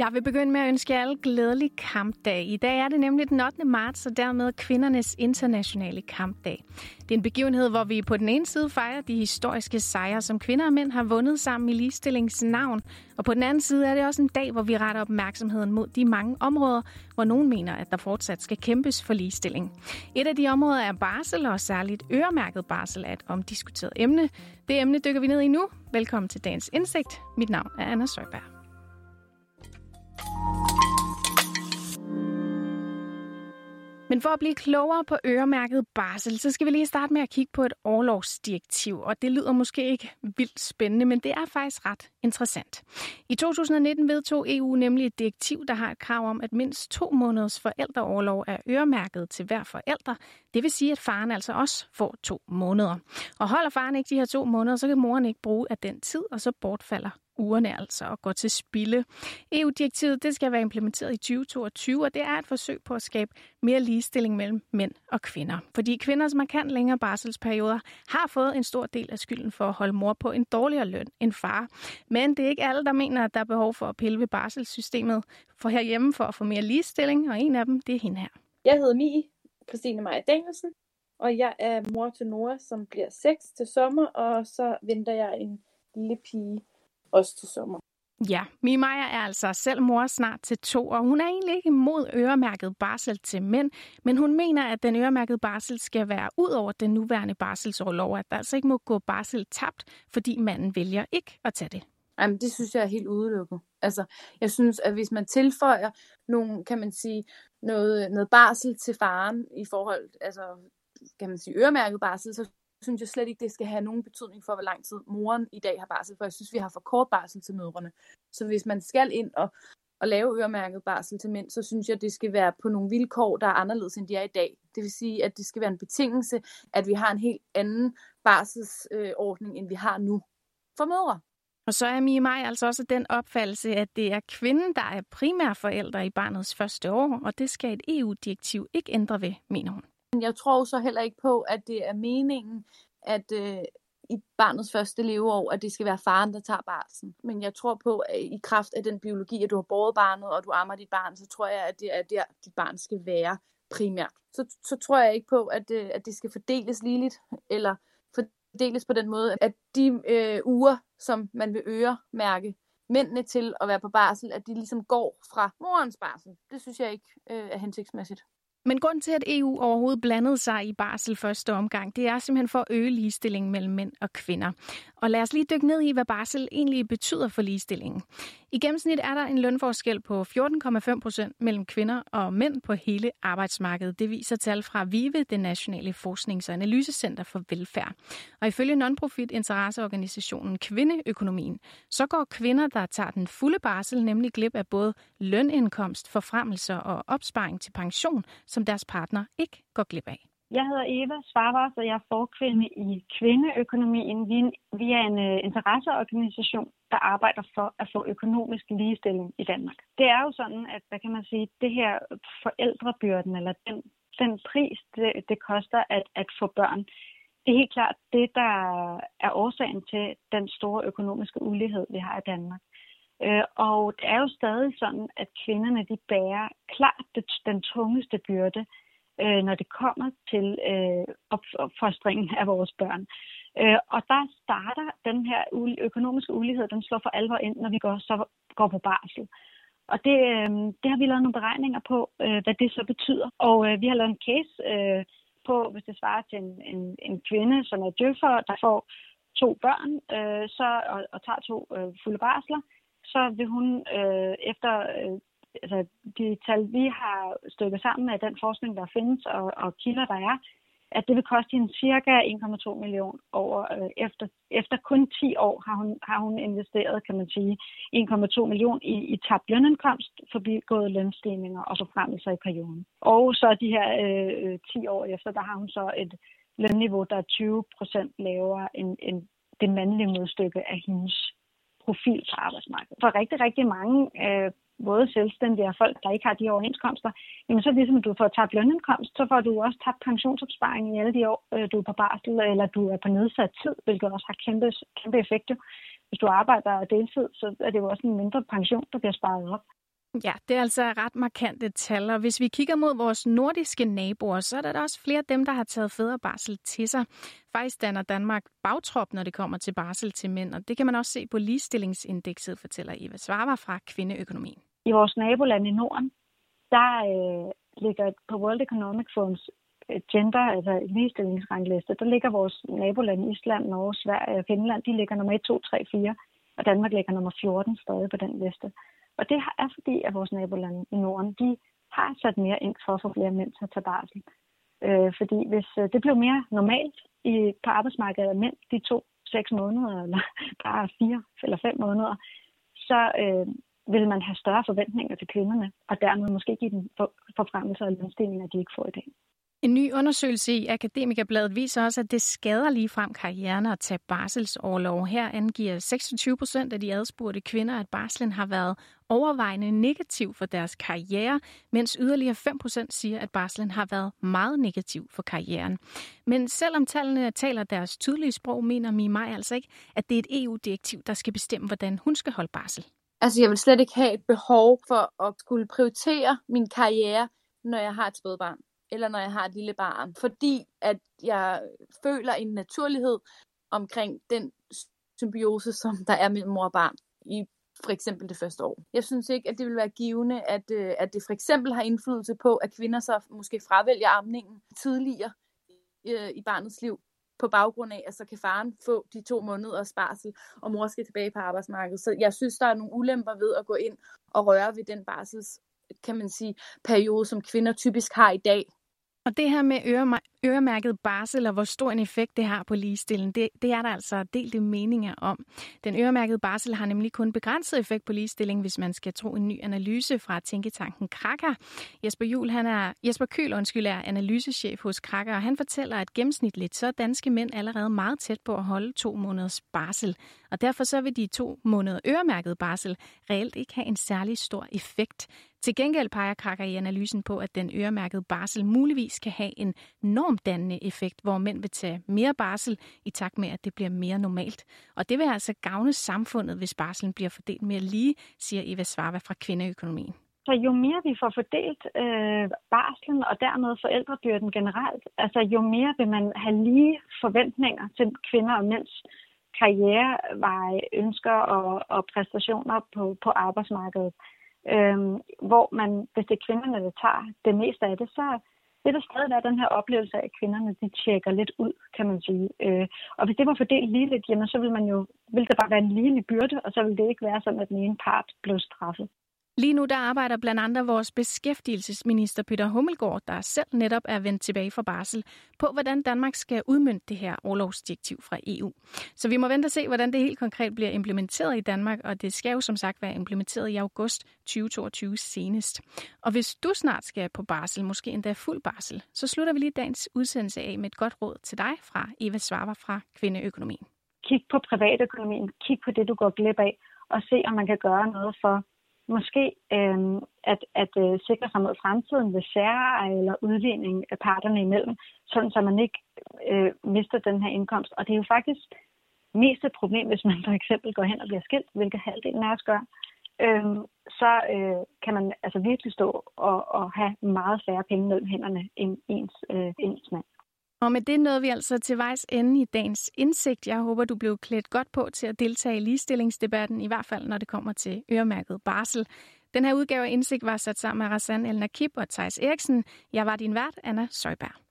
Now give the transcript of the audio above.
Jeg vil begynde med at ønske jer alle glædelig kampdag. I dag er det nemlig den 8. marts, og dermed kvindernes internationale kampdag. Det er en begivenhed, hvor vi på den ene side fejrer de historiske sejre, som kvinder og mænd har vundet sammen i ligestillingsnavn. Og på den anden side er det også en dag, hvor vi retter opmærksomheden mod de mange områder, hvor nogen mener, at der fortsat skal kæmpes for ligestilling. Et af de områder er barsel, og særligt øremærket barsel er et omdiskuteret emne. Det emne dykker vi ned i nu. Velkommen til dagens indsigt. Mit navn er Anna Søjberg. Men for at blive klogere på øremærket barsel, så skal vi lige starte med at kigge på et overlovsdirektiv. Og det lyder måske ikke vildt spændende, men det er faktisk ret interessant. I 2019 vedtog EU nemlig et direktiv, der har et krav om, at mindst to måneders forældreoverlov er øremærket til hver forælder. Det vil sige, at faren altså også får to måneder. Og holder faren ikke de her to måneder, så kan moren ikke bruge af den tid, og så bortfalder ugerne altså og går til spilde. EU-direktivet det skal være implementeret i 2022, og det er et forsøg på at skabe mere ligestilling mellem mænd og kvinder. Fordi kvinder, som har kan længere barselsperioder, har fået en stor del af skylden for at holde mor på en dårligere løn end far. Men det er ikke alle, der mener, at der er behov for at pille ved barselssystemet for herhjemme for at få mere ligestilling, og en af dem, det er hende her. Jeg hedder Mie Christine Maja Danielsen, og jeg er mor til Nora, som bliver 6 til sommer, og så venter jeg en lille pige også til sommer. Ja, Mie Maja er altså selv mor snart til to, og hun er egentlig ikke imod øremærket barsel til mænd, men hun mener, at den øremærkede barsel skal være ud over den nuværende barselsårlov, at der altså ikke må gå barsel tabt, fordi manden vælger ikke at tage det. Jamen, det synes jeg er helt udelukket. Altså, jeg synes, at hvis man tilføjer nogle, kan man sige, noget, noget barsel til faren i forhold, altså, kan man sige, øremærket barsel, så synes jeg slet ikke, det skal have nogen betydning for, hvor lang tid moren i dag har barsel, for jeg synes, vi har for kort barsel til mødrene. Så hvis man skal ind og, og lave øremærket barsel til mænd, så synes jeg, det skal være på nogle vilkår, der er anderledes, end de er i dag. Det vil sige, at det skal være en betingelse, at vi har en helt anden barselsordning, end vi har nu for mødre. Og så er Mie Maj altså også den opfattelse, at det er kvinden, der er primær forældre i barnets første år, og det skal et EU-direktiv ikke ændre ved, mener hun. Jeg tror så heller ikke på, at det er meningen, at øh, i barnets første leveår, at det skal være faren, der tager barsen. Men jeg tror på, at i kraft af den biologi, at du har båret barnet, og du ammer dit barn, så tror jeg, at det er der, dit barn skal være primært. Så, så tror jeg ikke på, at, øh, at det skal fordeles ligeligt, eller fordeles på den måde, at de øh, uger, som man vil øremærke mændene til at være på barsel, at de ligesom går fra morens barsel. Det synes jeg ikke øh, er hensigtsmæssigt. Men grund til, at EU overhovedet blandede sig i barsel første omgang, det er simpelthen for at øge ligestillingen mellem mænd og kvinder. Og lad os lige dykke ned i, hvad barsel egentlig betyder for ligestillingen. I gennemsnit er der en lønforskel på 14,5 procent mellem kvinder og mænd på hele arbejdsmarkedet. Det viser tal fra VIVE, det nationale forsknings- og analysecenter for velfærd. Og ifølge non-profit interesseorganisationen Kvindeøkonomien, så går kvinder, der tager den fulde barsel, nemlig glip af både lønindkomst, forfremmelser og opsparing til pension, som deres partner ikke går glip af. Jeg hedder Eva Svarvars, og jeg er forkvinde i Kvindeøkonomien. Vi, vi er en uh, interesseorganisation, der arbejder for at få økonomisk ligestilling i Danmark. Det er jo sådan, at hvad kan man sige, det her forældrebyrden, eller den, den pris, det, det koster at, at få børn, det er helt klart det, der er årsagen til den store økonomiske ulighed, vi har i Danmark. Øh, og det er jo stadig sådan, at kvinderne de bærer klart den tungeste byrde, øh, når det kommer til øh, opfostringen af vores børn. Øh, og der starter den her økonomiske ulighed, den slår for alvor ind, når vi går, så går på barsel. Og det, øh, det har vi lavet nogle beregninger på, øh, hvad det så betyder. Og øh, vi har lavet en case øh, på, hvis det svarer til en, en, en kvinde, som er døffer, der får to børn øh, så, og, og tager to øh, fulde barsler, så vil hun øh, efter øh, altså, de tal, vi har stykket sammen med den forskning, der findes, og, og kilder, der er, at det vil koste hende cirka 1,2 million over øh, efter, efter kun 10 år har hun, har hun investeret, kan man sige, 1,2 million i, i tabt lønindkomst, forbigået lønstigninger og så frem i perioden. Og så de her øh, 10 år efter, der har hun så et lønniveau, der er 20 procent lavere end, end det mandlige modstykke af hendes profil på arbejdsmarkedet. For rigtig, rigtig mange øh, både selvstændige og folk, der ikke har de overenskomster, jamen så ligesom du får tabt lønindkomst, så får du også tabt pensionsopsparing i alle de år, øh, du er på barsel, eller du er på nedsat tid, hvilket også har kæmpe, kæmpe effekter. Hvis du arbejder deltid, så er det jo også en mindre pension, der bliver sparet op. Ja, det er altså ret markante tal, og hvis vi kigger mod vores nordiske naboer, så er der også flere af dem, der har taget fædrebarsel til sig. Faktisk danner Danmark bagtrop, når det kommer til barsel til mænd, og det kan man også se på ligestillingsindekset, fortæller Eva Svarva fra Kvindeøkonomien. I vores naboland i Norden, der øh, ligger på World Economic Forums øh, gender, altså ligestillingsrangliste, der ligger vores naboland Island, Norge, Sverige og Finland, de ligger nummer 1, 2, 3, 4, og Danmark ligger nummer 14 stadig på den liste. Og det er fordi, at vores nabolande i Norden, de har sat mere ind for at få flere mænd til at tage barsel. Øh, fordi hvis øh, det blev mere normalt i, på arbejdsmarkedet, at mænd de to seks måneder, eller bare fire eller fem måneder, så øh, vil man have større forventninger til kvinderne, og dermed måske give dem for, forfremmelser og lønstigninger, de ikke får i dag. En ny undersøgelse i Akademikerbladet viser også, at det skader lige frem karrieren at tage barselsårlov. Her angiver 26 procent af de adspurgte kvinder, at barslen har været overvejende negativ for deres karriere, mens yderligere 5 procent siger, at barslen har været meget negativ for karrieren. Men selvom tallene taler deres tydelige sprog, mener Mi Maj altså ikke, at det er et EU-direktiv, der skal bestemme, hvordan hun skal holde barsel. Altså, jeg vil slet ikke have et behov for at skulle prioritere min karriere, når jeg har et spædbarn eller når jeg har et lille barn. Fordi at jeg føler en naturlighed omkring den symbiose, som der er mellem mor og barn i for eksempel det første år. Jeg synes ikke, at det vil være givende, at, øh, at det for eksempel har indflydelse på, at kvinder så måske fravælger amningen tidligere øh, i barnets liv, på baggrund af, at så kan faren få de to måneder sparsel, og mor skal tilbage på arbejdsmarkedet. Så jeg synes, der er nogle ulemper ved at gå ind og røre ved den barsels, kan man sige, periode, som kvinder typisk har i dag, og det her med øremærket barsel og hvor stor en effekt det har på ligestillingen, det, det er der altså delte meninger om. Den øremærkede barsel har nemlig kun begrænset effekt på ligestilling, hvis man skal tro en ny analyse fra tænketanken Krakker. Jesper Jul, han er, Jesper Køl undskyld, er analysechef hos Krakker, og han fortæller, at gennemsnitligt så er danske mænd allerede meget tæt på at holde to måneders barsel. Og derfor så vil de to måneder øremærket barsel reelt ikke have en særlig stor effekt. Til gengæld peger Krakker i analysen på, at den øremærkede barsel muligvis kan have en normdannende effekt, hvor mænd vil tage mere barsel i takt med, at det bliver mere normalt. Og det vil altså gavne samfundet, hvis barselen bliver fordelt mere lige, siger Eva Svarva fra Kvindeøkonomien. Så jo mere vi får fordelt øh, barslen og dermed forældrebyrden generelt, altså jo mere vil man have lige forventninger til kvinder og mænds karriereveje, ønsker og, og præstationer på, på arbejdsmarkedet. Øhm, hvor man, hvis det er kvinderne, der tager det meste af det, så vil der stadig være den her oplevelse af, at kvinderne de tjekker lidt ud, kan man sige. Øh, og hvis det var fordelt lige lidt, jamen, så vil man jo, vil det bare være en ligelig byrde, og så vil det ikke være sådan, at den ene part blev straffet. Lige nu der arbejder blandt andet vores beskæftigelsesminister Peter Hummelgaard, der selv netop er vendt tilbage fra barsel, på hvordan Danmark skal udmynde det her overlovsdirektiv fra EU. Så vi må vente og se, hvordan det helt konkret bliver implementeret i Danmark, og det skal jo som sagt være implementeret i august 2022 senest. Og hvis du snart skal på barsel, måske endda fuld barsel, så slutter vi lige dagens udsendelse af med et godt råd til dig fra Eva Svarver fra Kvindeøkonomien. Kig på privatøkonomien, kig på det, du går glip af, og se, om man kan gøre noget for måske øh, at, at øh, sikre sig mod fremtiden ved særeje eller udligning af parterne imellem, sådan så man ikke øh, mister den her indkomst. Og det er jo faktisk mest et problem, hvis man for eksempel går hen og bliver skilt, hvilket halvdelen af os gør. Øh, så øh, kan man altså virkelig stå og, og have meget færre penge mellem hænderne end ens, øh, ens mand. Og med det nåede vi altså til vejs ende i dagens indsigt. Jeg håber, du blev klædt godt på til at deltage i ligestillingsdebatten, i hvert fald når det kommer til øremærket barsel. Den her udgave af Indsigt var sat sammen med Rassan El Nakib og Thijs Eriksen. Jeg var din vært, Anna Søjberg.